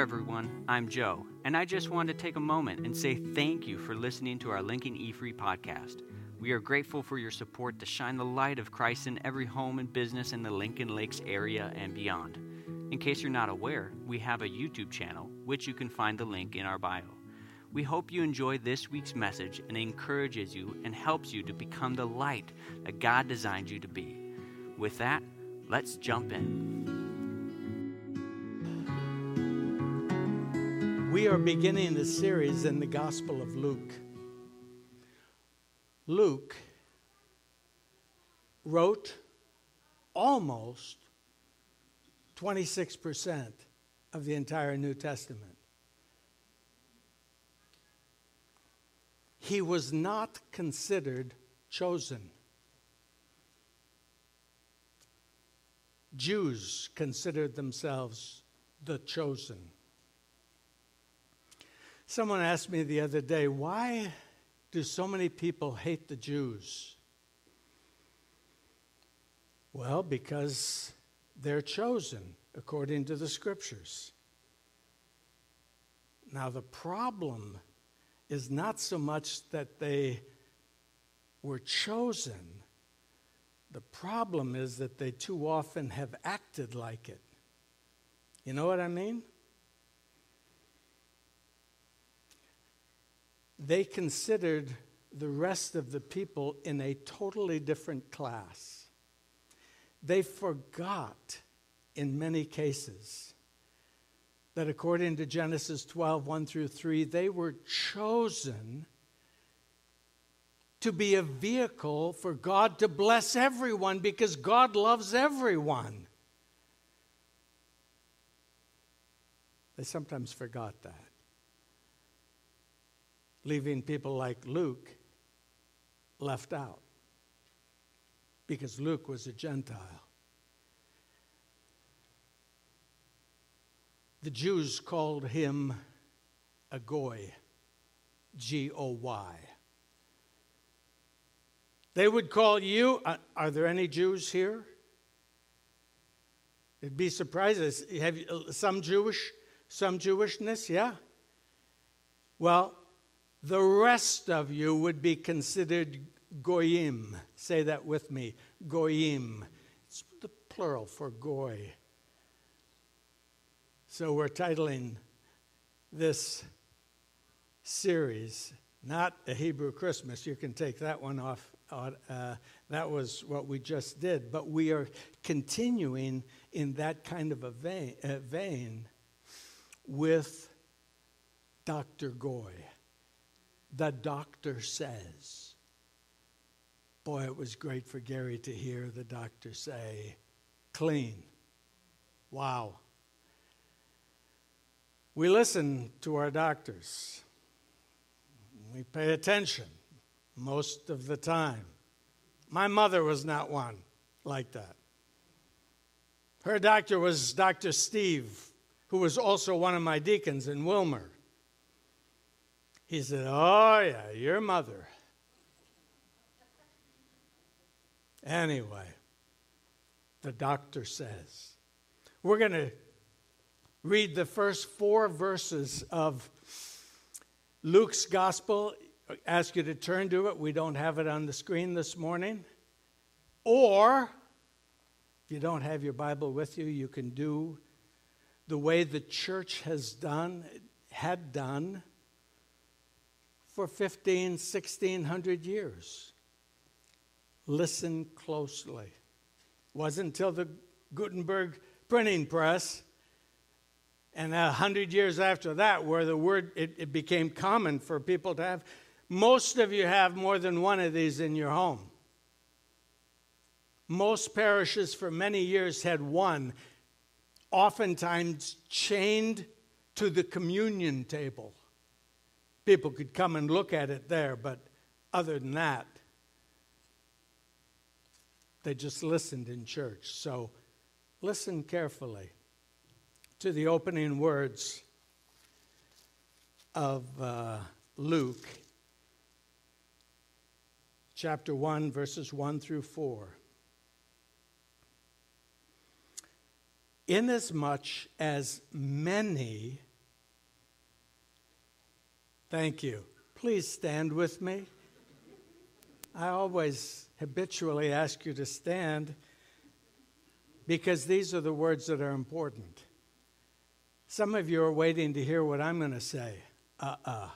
there, everyone. I'm Joe, and I just wanted to take a moment and say thank you for listening to our Lincoln E Free podcast. We are grateful for your support to shine the light of Christ in every home and business in the Lincoln Lakes area and beyond. In case you're not aware, we have a YouTube channel, which you can find the link in our bio. We hope you enjoy this week's message and encourages you and helps you to become the light that God designed you to be. With that, let's jump in. We are beginning a series in the Gospel of Luke. Luke wrote almost 26% of the entire New Testament. He was not considered chosen. Jews considered themselves the chosen. Someone asked me the other day, why do so many people hate the Jews? Well, because they're chosen according to the scriptures. Now, the problem is not so much that they were chosen, the problem is that they too often have acted like it. You know what I mean? They considered the rest of the people in a totally different class. They forgot, in many cases, that according to Genesis 12 1 through 3, they were chosen to be a vehicle for God to bless everyone because God loves everyone. They sometimes forgot that leaving people like Luke left out because Luke was a Gentile. The Jews called him a goy, G O Y. They would call you, uh, are there any Jews here? It'd be surprising. Have you, uh, some Jewish, some Jewishness, yeah? Well, the rest of you would be considered goyim. Say that with me goyim. It's the plural for goy. So we're titling this series not a Hebrew Christmas. You can take that one off. Uh, that was what we just did. But we are continuing in that kind of a vein, uh, vein with Dr. Goy the doctor says. Boy, it was great for Gary to hear the doctor say, clean. Wow. We listen to our doctors. We pay attention most of the time. My mother was not one like that. Her doctor was Dr. Steve, who was also one of my deacons in Willmar. He said, Oh, yeah, your mother. Anyway, the doctor says, We're going to read the first four verses of Luke's gospel. Ask you to turn to it. We don't have it on the screen this morning. Or, if you don't have your Bible with you, you can do the way the church has done, had done for 15, 1600 years. Listen closely. It Wasn't until the Gutenberg printing press and a hundred years after that where the word it, it became common for people to have. Most of you have more than one of these in your home. Most parishes for many years had one, oftentimes chained to the communion table. People could come and look at it there, but other than that, they just listened in church. So listen carefully to the opening words of uh, Luke chapter 1, verses 1 through 4. Inasmuch as many Thank you. Please stand with me. I always habitually ask you to stand because these are the words that are important. Some of you are waiting to hear what I'm going to say. Uh uh-uh. uh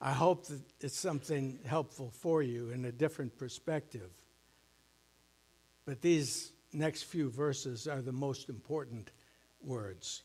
I hope that it's something helpful for you in a different perspective. But these next few verses are the most important words.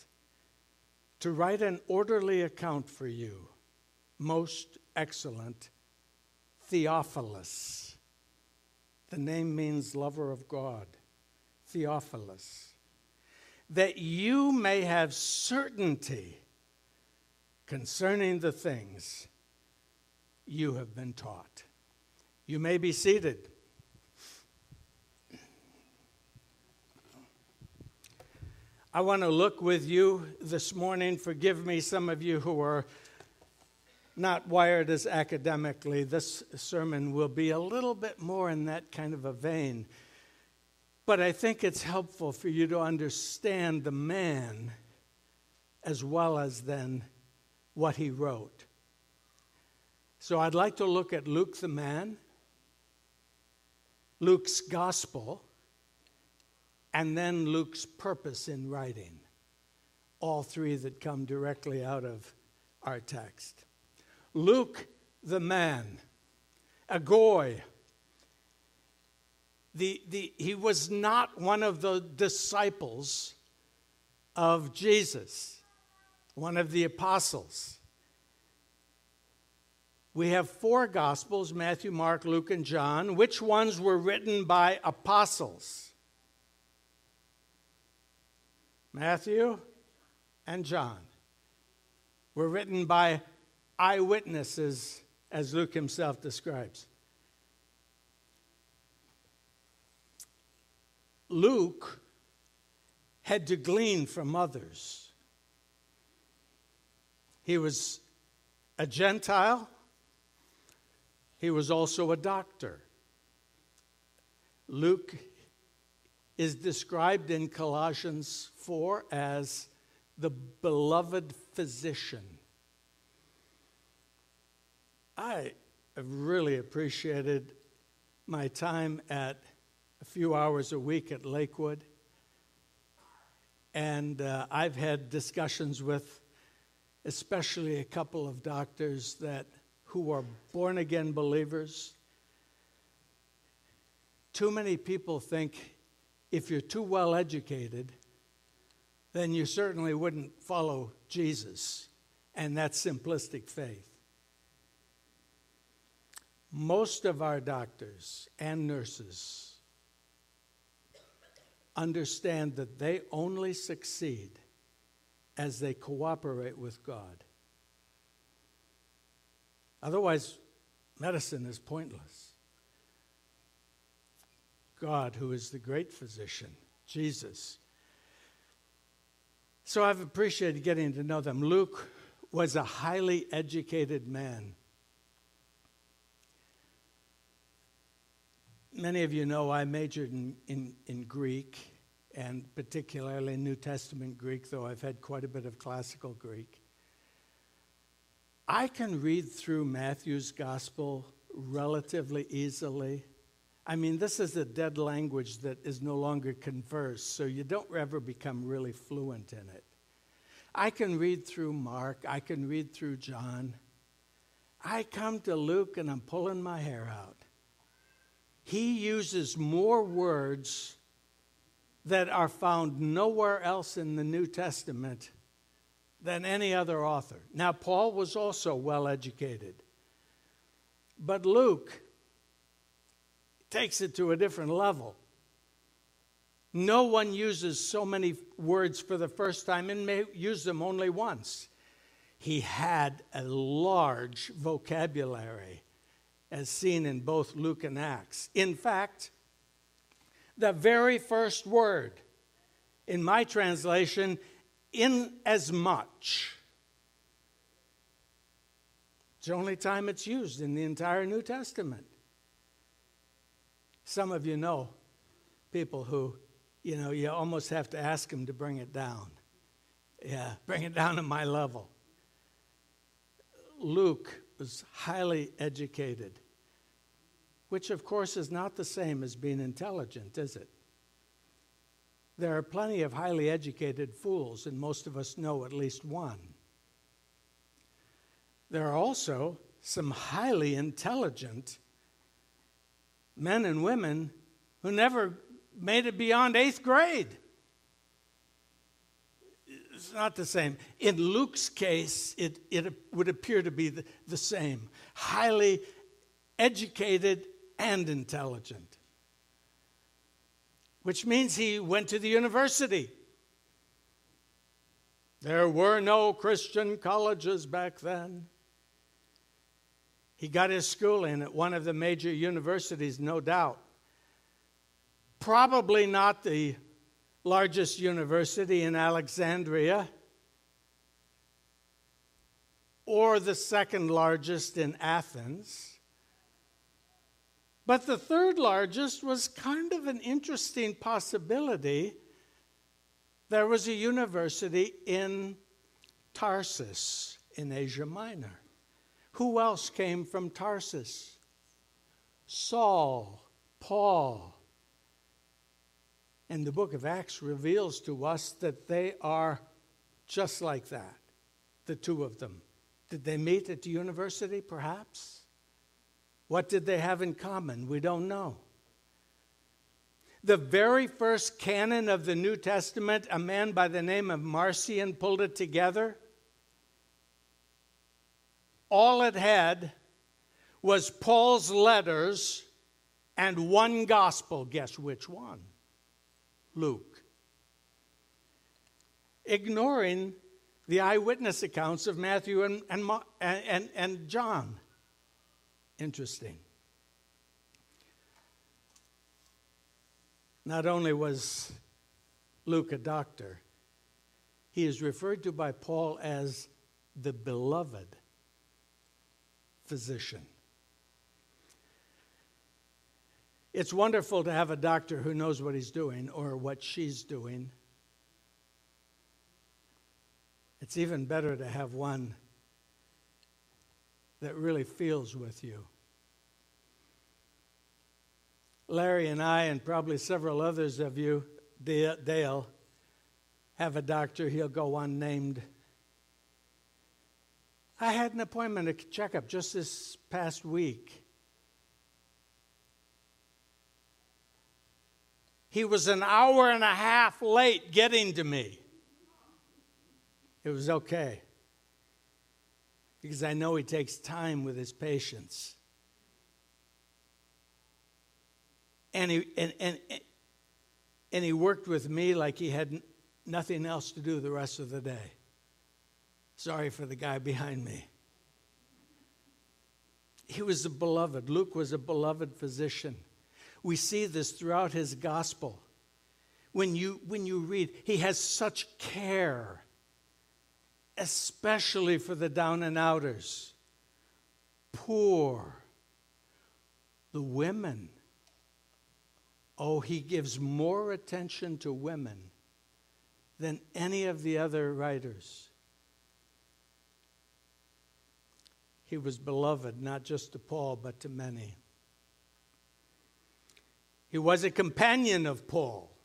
to write an orderly account for you, most excellent Theophilus. The name means lover of God, Theophilus. That you may have certainty concerning the things you have been taught. You may be seated. I want to look with you this morning. Forgive me, some of you who are not wired as academically. This sermon will be a little bit more in that kind of a vein. But I think it's helpful for you to understand the man as well as then what he wrote. So I'd like to look at Luke the man, Luke's gospel, and then Luke's purpose in writing. All three that come directly out of our text. Luke the man, a goy. The, the, he was not one of the disciples of Jesus one of the apostles. We have four Gospels Matthew, Mark, Luke, and John. Which ones were written by apostles? Matthew and John were written by eyewitnesses, as Luke himself describes. Luke had to glean from others. He was a Gentile, he was also a doctor. Luke is described in Colossians 4 as the beloved physician. I have really appreciated my time at a few hours a week at Lakewood. And uh, I've had discussions with especially a couple of doctors that who are born again believers. Too many people think if you're too well educated, then you certainly wouldn't follow Jesus, and that's simplistic faith. Most of our doctors and nurses understand that they only succeed as they cooperate with God. Otherwise, medicine is pointless. God, who is the great physician, Jesus. So I've appreciated getting to know them. Luke was a highly educated man. Many of you know I majored in, in, in Greek and particularly New Testament Greek, though I've had quite a bit of classical Greek. I can read through Matthew's gospel relatively easily. I mean, this is a dead language that is no longer conversed, so you don't ever become really fluent in it. I can read through Mark, I can read through John. I come to Luke and I'm pulling my hair out. He uses more words that are found nowhere else in the New Testament than any other author. Now, Paul was also well educated, but Luke takes it to a different level. No one uses so many words for the first time and may use them only once. he had a large vocabulary, as seen in both Luke and Acts. In fact, the very first word in my translation, in as much. It's the only time it's used in the entire New Testament. Some of you know people who, you know, you almost have to ask them to bring it down. Yeah, bring it down to my level. Luke was highly educated, which of course is not the same as being intelligent, is it? There are plenty of highly educated fools, and most of us know at least one. There are also some highly intelligent men and women who never made it beyond eighth grade. It's not the same. In Luke's case, it, it would appear to be the, the same highly educated and intelligent, which means he went to the university. There were no Christian colleges back then. He got his schooling at one of the major universities, no doubt. Probably not the largest university in Alexandria or the second largest in Athens. But the third largest was kind of an interesting possibility. There was a university in Tarsus in Asia Minor. Who else came from Tarsus? Saul, Paul. And the book of Acts reveals to us that they are just like that, the two of them. Did they meet at the university, perhaps? What did they have in common? We don't know. The very first canon of the New Testament, a man by the name of Marcion pulled it together all it had was Paul's letters and one gospel. Guess which one? Luke. Ignoring the eyewitness accounts of Matthew and, and, and, and John. Interesting. Not only was Luke a doctor, he is referred to by Paul as the beloved physician. It's wonderful to have a doctor who knows what he's doing or what she's doing. It's even better to have one that really feels with you. Larry and I, and probably several others of you, Dale, have a doctor, he'll go unnamed I had an appointment, a checkup just this past week. He was an hour and a half late getting to me. It was okay because I know he takes time with his patients. And he, and, and, and he worked with me like he had nothing else to do the rest of the day. Sorry for the guy behind me. He was a beloved. Luke was a beloved physician. We see this throughout his gospel. When you, when you read, he has such care, especially for the down and outers, poor, the women. Oh, he gives more attention to women than any of the other writers. He was beloved not just to Paul, but to many. He was a companion of Paul.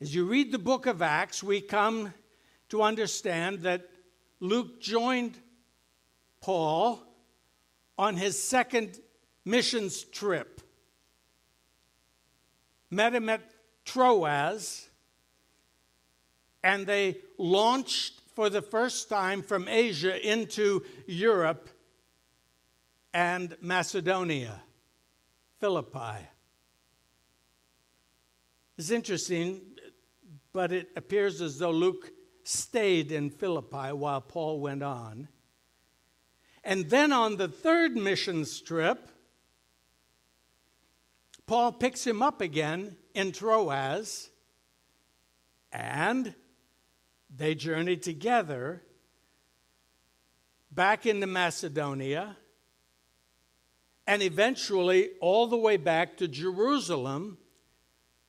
As you read the book of Acts, we come to understand that Luke joined Paul on his second missions trip. Met him at Troas, and they launched for the first time from Asia into Europe and Macedonia, Philippi. It's interesting, but it appears as though Luke stayed in Philippi while Paul went on. And then on the third mission trip, Paul picks him up again in Troas, and they journeyed together back into Macedonia and eventually all the way back to Jerusalem,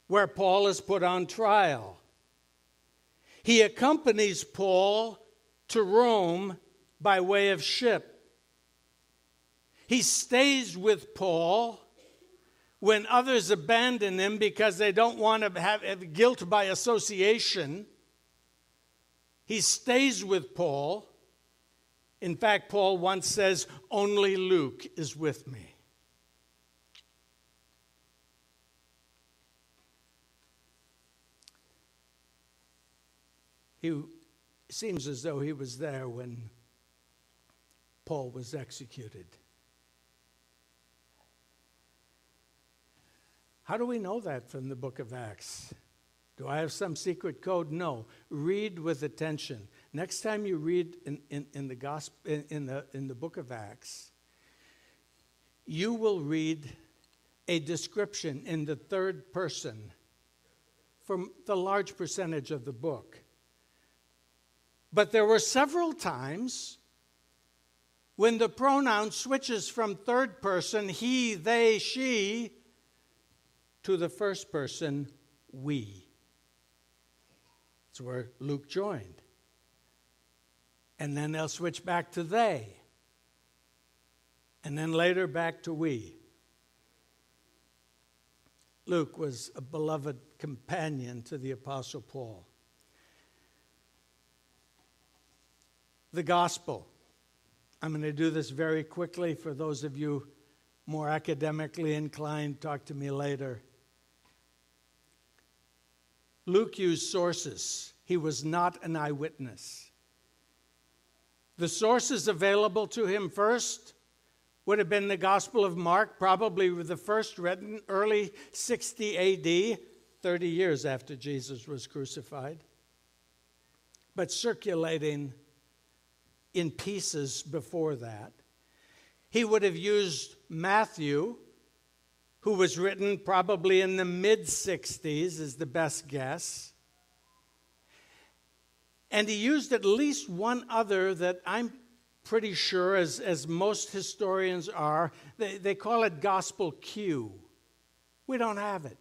where Paul is put on trial. He accompanies Paul to Rome by way of ship. He stays with Paul when others abandon him because they don't want to have, guilt by association. He stays with Paul. In fact, Paul once says, Only Luke is with me. He seems as though he was there when Paul was executed. How do we know that from the book of Acts? Do I have some secret code? No. Read with attention. Next time you read in, in, in the gospel in, in, the, in the book of Acts, you will read a description in the third person from the large percentage of the book. But there were several times when the pronoun switches from third person, he, they, she, to the first person, we. Where Luke joined. And then they'll switch back to they. And then later back to we. Luke was a beloved companion to the Apostle Paul. the gospel. I'm going to do this very quickly for those of you more academically inclined. Talk to me later. Luke used sources, he was not an eyewitness. The sources available to him first would have been the Gospel of Mark, probably the first written early 60 AD, 30 years after Jesus was crucified, but circulating in pieces before that. He would have used Matthew, who was written probably in the mid 60s, is the best guess. And he used at least one other that I'm pretty sure, as, as most historians are, they, they call it Gospel Q. We don't have it.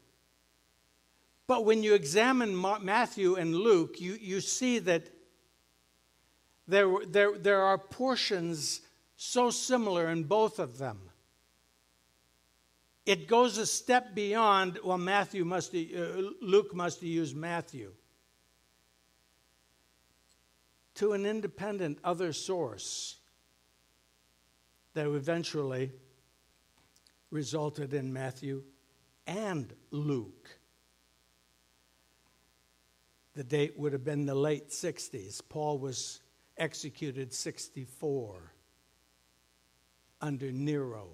But when you examine Matthew and Luke, you, you see that there, there, there are portions so similar in both of them. It goes a step beyond, well, Matthew must, uh, Luke must have used Matthew, to an independent other source that eventually resulted in Matthew and Luke. The date would have been the late 60s. Paul was executed 64 under Nero.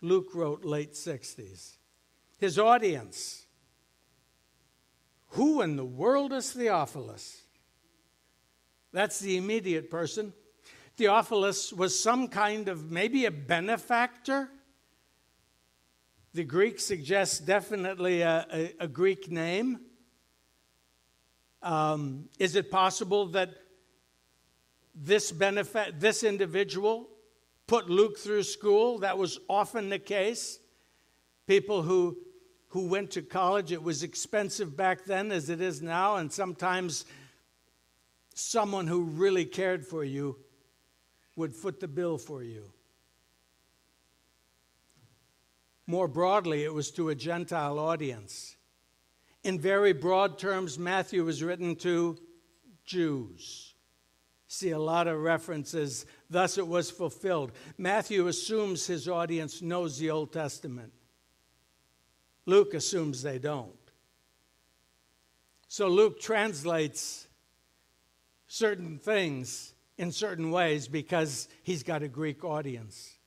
Luke wrote late 60s. His audience Who in the world is Theophilus? That's the immediate person. Theophilus was some kind of maybe a benefactor. The Greek suggests definitely a, a, a Greek name. Um, is it possible that this benefit, this individual put Luke through school? That was often the case. People who who went to college, it was expensive back then as it is now, and sometimes someone who really cared for you would foot the bill for you. More broadly, it was to a Gentile audience. In very broad terms, Matthew was written to Jews. See a lot of references, thus it was fulfilled. Matthew assumes his audience knows the Old Testament. Luke assumes they don't. So Luke translates certain things in certain ways because he's got a Greek audience.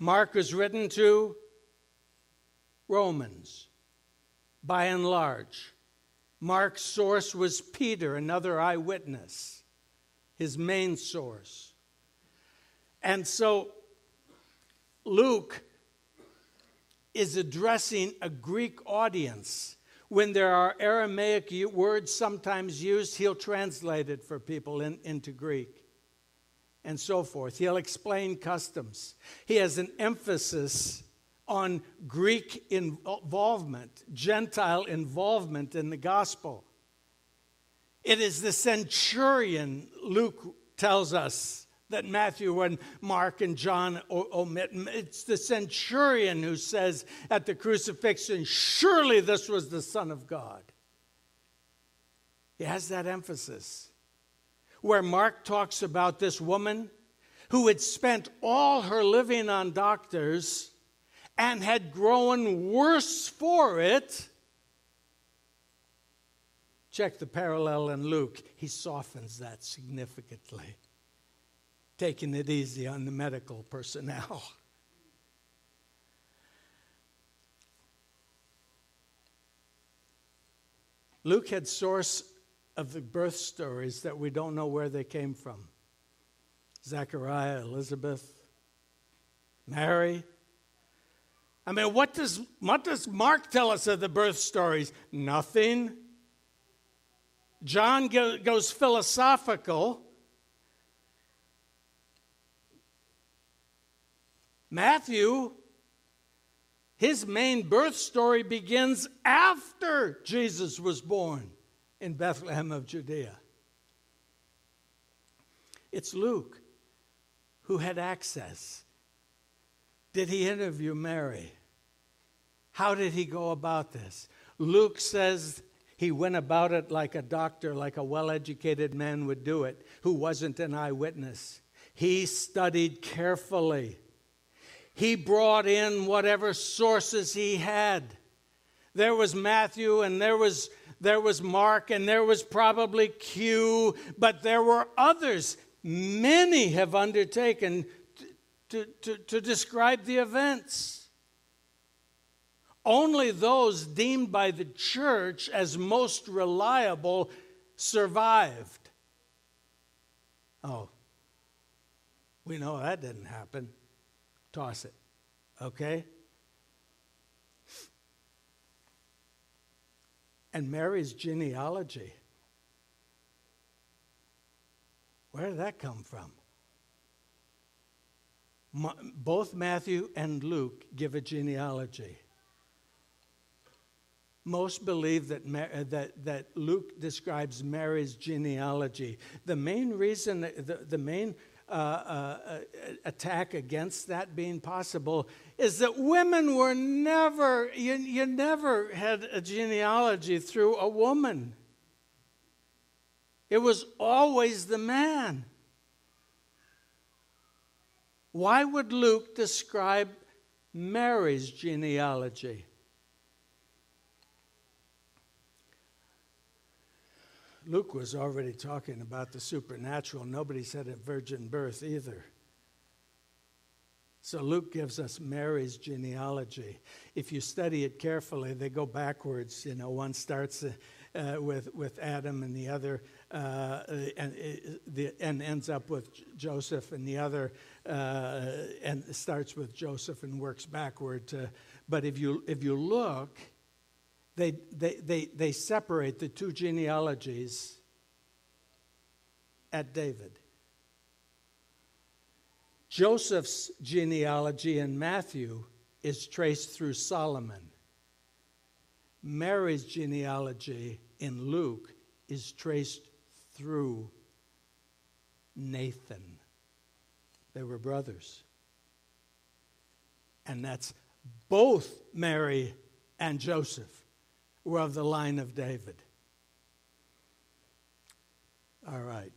Mark was written to Romans by and large. Mark's source was Peter, another eyewitness, his main source. And so Luke is addressing a Greek audience. When there are Aramaic words sometimes used, he'll translate it for people in, into Greek and so forth. He'll explain customs. He has an emphasis on Greek involvement, Gentile involvement in the gospel. It is the centurion, Luke tells us, that Matthew and Mark and John omit. It's the centurion who says at the crucifixion, Surely this was the Son of God. He has that emphasis. Where Mark talks about this woman who had spent all her living on doctors and had grown worse for it. Check the parallel in Luke. He softens that significantly, taking it easy on the medical personnel. Luke had source of the birth stories that we don't know where they came from. Zechariah, Elizabeth, Mary, I mean, what does, what does Mark tell us of the birth stories? Nothing. John go, goes philosophical. Matthew, his main birth story begins after Jesus was born in Bethlehem of Judea. It's Luke who had access. Did he interview Mary? How did he go about this? Luke says he went about it like a doctor, like a well educated man would do it, who wasn't an eyewitness. He studied carefully. He brought in whatever sources he had. There was Matthew and there was there was Mark and there was probably Q, but there were others. Many have undertaken to, to, to describe the events. Only those deemed by the church as most reliable survived. Oh, we know that didn't happen. Toss it. Okay? And Mary's genealogy. Where did that come from? Both Matthew and Luke give a genealogy. Most believe that, uh, that, that Luke describes Mary's genealogy. The main reason, the, the main uh, uh, attack against that being possible is that women were never, you, you never had a genealogy through a woman. It was always the man. Why would Luke describe Mary's genealogy? Luke was already talking about the supernatural. Nobody said a virgin birth either. So Luke gives us Mary's genealogy. If you study it carefully, they go backwards. You know, one starts uh, with with Adam, and the other uh, and, uh, and ends up with Joseph, and the other uh, and starts with Joseph and works backward. To, but if you if you look, they, they, they, they separate the two genealogies at David. Joseph's genealogy in Matthew is traced through Solomon. Mary's genealogy in Luke is traced through Nathan. They were brothers. And that's both Mary and Joseph were of the line of David. All right.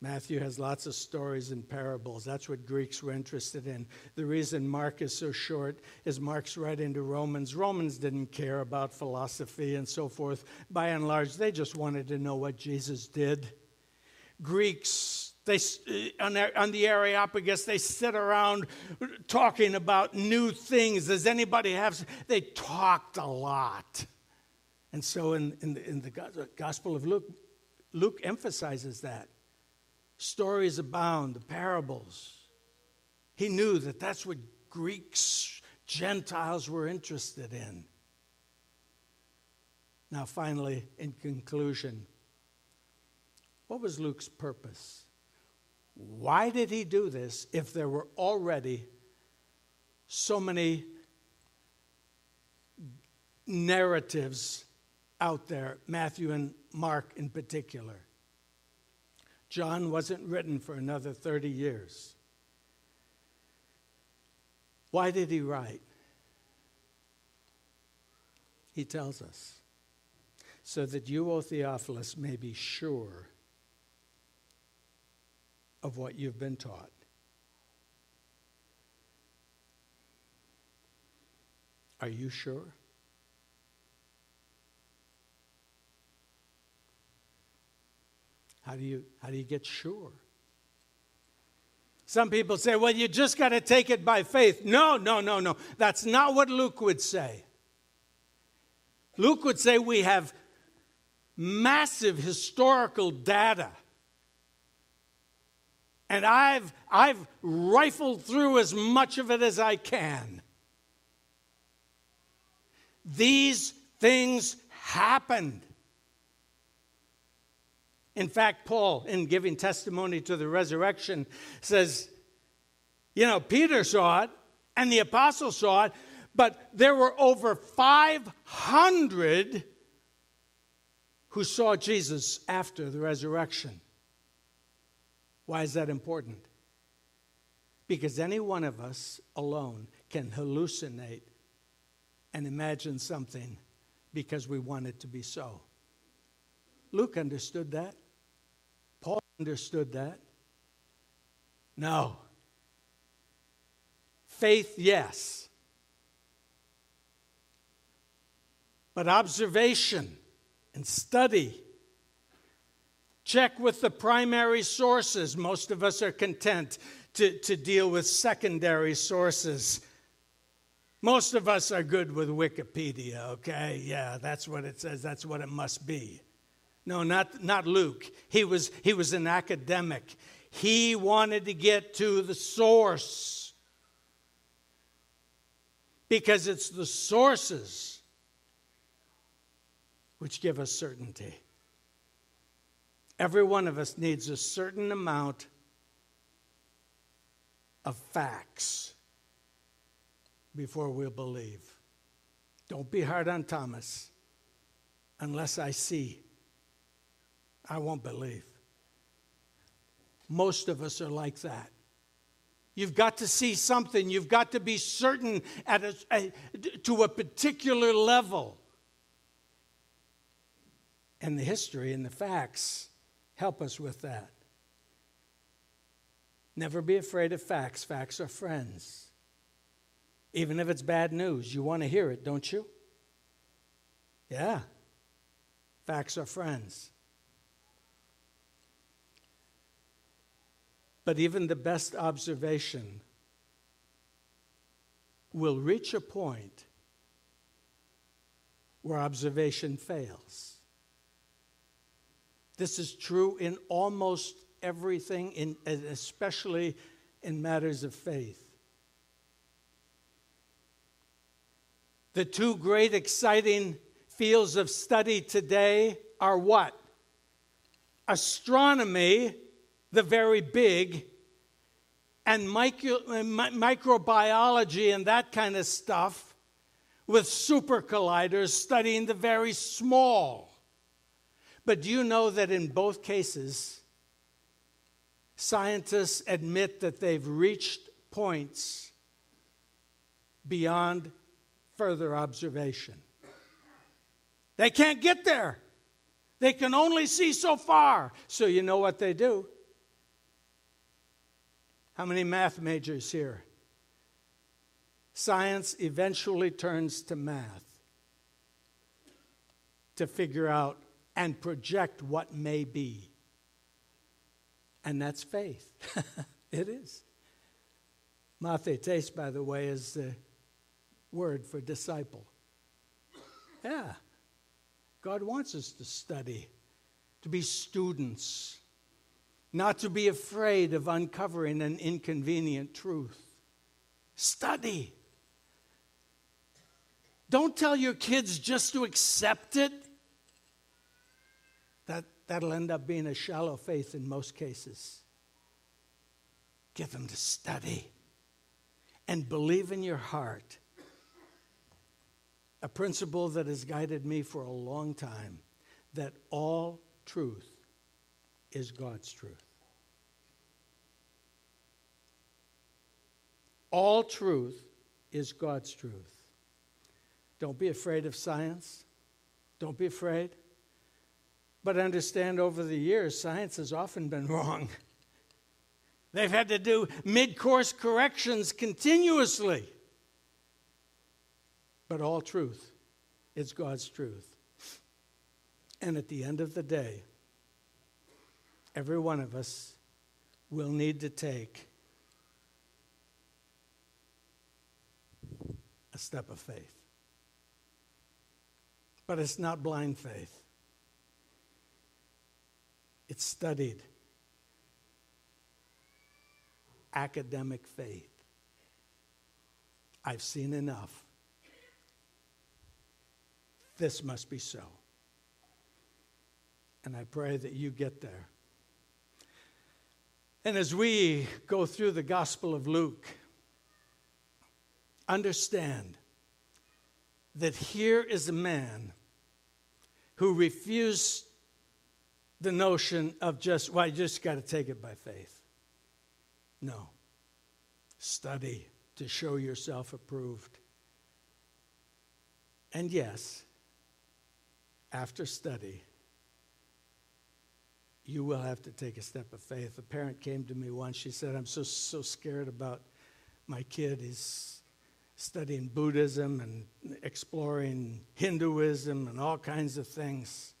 Matthew has lots of stories and parables. That's what Greeks were interested in. The reason Mark is so short is Mark's right into Romans. Romans didn't care about philosophy and so forth. By and large, they just wanted to know what Jesus did. Greeks, they, uh, on, the, on the Areopagus, they sit around talking about new things. Does anybody have? They talked a lot. And so in, in, the, in the Gospel of Luke, Luke emphasizes that. Stories abound, the parables. He knew that that's what Greeks, Gentiles were interested in. Now, finally, in conclusion, what was Luke's purpose? Why did he do this if there were already so many narratives out there, Matthew and Mark in particular? John wasn't written for another 30 years. Why did he write? He tells us so that you, O Theophilus, may be sure of what you've been taught. Are you sure? How do you, how do you get sure? Some people say, well, you just got to take it by faith. No, no, no, no. That's not what Luke would say. Luke would say we have massive historical data. And I've, I've rifled through as much of it as I can. These things happened. In fact, Paul, in giving testimony to the resurrection, says, you know, Peter saw it and the apostles saw it, but there were over 500 who saw Jesus after the resurrection. Why is that important? Because any one of us alone can hallucinate and imagine something because we want it to be so. Luke understood that. Understood that. No. Faith, yes. But observation and study. Check with the primary sources. Most of us are content to, to deal with secondary sources. Most of us are good with Wikipedia, okay? Yeah, that's what it says, that's what it must be. No, not, not Luke. He was, he was an academic. He wanted to get to the source because it's the sources which give us certainty. Every one of us needs a certain amount of facts before we'll believe. Don't be hard on Thomas. Unless I see, I won't believe. Most of us are like that. You've got to see something. You've got to be certain at a, a, to a particular level. And the history and the facts help us with that. Never be afraid of facts. Facts are friends. Even if it's bad news, you want to hear it, don't you? Yeah. Facts are friends. But even the best observation will reach a point where observation fails. This is true in almost everything, in, especially in matters of faith. The two great exciting fields of study today are what? Astronomy, the very big, and micro, microbiology and that kind of stuff, with super colliders studying the very small. But do you know that in both cases, scientists admit that they've reached points beyond further observation? They can't get there. They can only see so far. So, you know what they do? How many math majors here? Science eventually turns to math to figure out and project what may be. And that's faith. it is. Mathetes, by the way, is the word for disciple. Yeah. God wants us to study, to be students, not to be afraid of uncovering an inconvenient truth. Study. Don't tell your kids just to accept it. That, that'll end up being a shallow faith in most cases. Get them to study and believe in your heart. A principle that has guided me for a long time that all truth is God's truth. All truth is God's truth. Don't be afraid of science. Don't be afraid. But understand over the years, science has often been wrong. They've had to do mid course corrections continuously. But all truth is God's truth. And at the end of the day, every one of us will need to take a step of faith. But it's not blind faith, it's studied academic faith. I've seen enough. This must be so. And I pray that you get there. And as we go through the Gospel of Luke, understand that here is a man who refused the notion of just, well, you just got to take it by faith. No. Study to show yourself approved. And yes, after study, you will have to take a step of faith. A parent came to me once. She said, I'm so, so scared about my kid. He's studying Buddhism and exploring Hinduism and all kinds of things.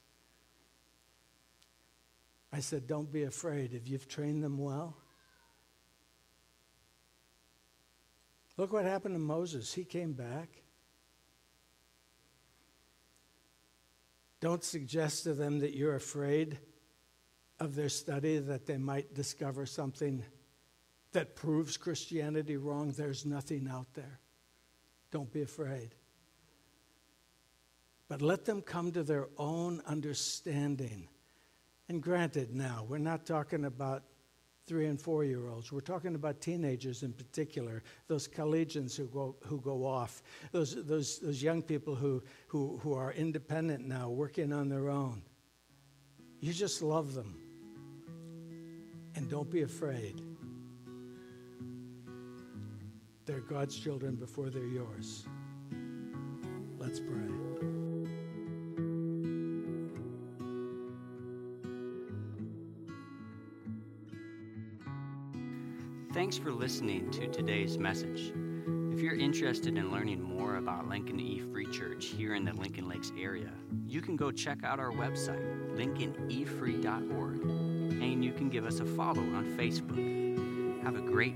I said, Don't be afraid. If you've trained them well, Look what happened to Moses. He came back. Don't suggest to them that you're afraid of their study, that they might discover something that proves Christianity wrong. There's nothing out there. Don't be afraid. But let them come to their own understanding. And granted, now, we're not talking about three and four year olds. We're talking about teenagers in particular, those collegians who go, who go off, those, those, those young people who, who, who are independent now, working on their own. You just love them. And don't be afraid. They're God's children before they're yours. Let's pray. Thanks for listening to today's message. If you're interested in learning more about Lincoln E Free Church here in the Lincoln Lakes area, you can go check out our website, lincolnefree.org, and you can give us a follow on Facebook. Have a great.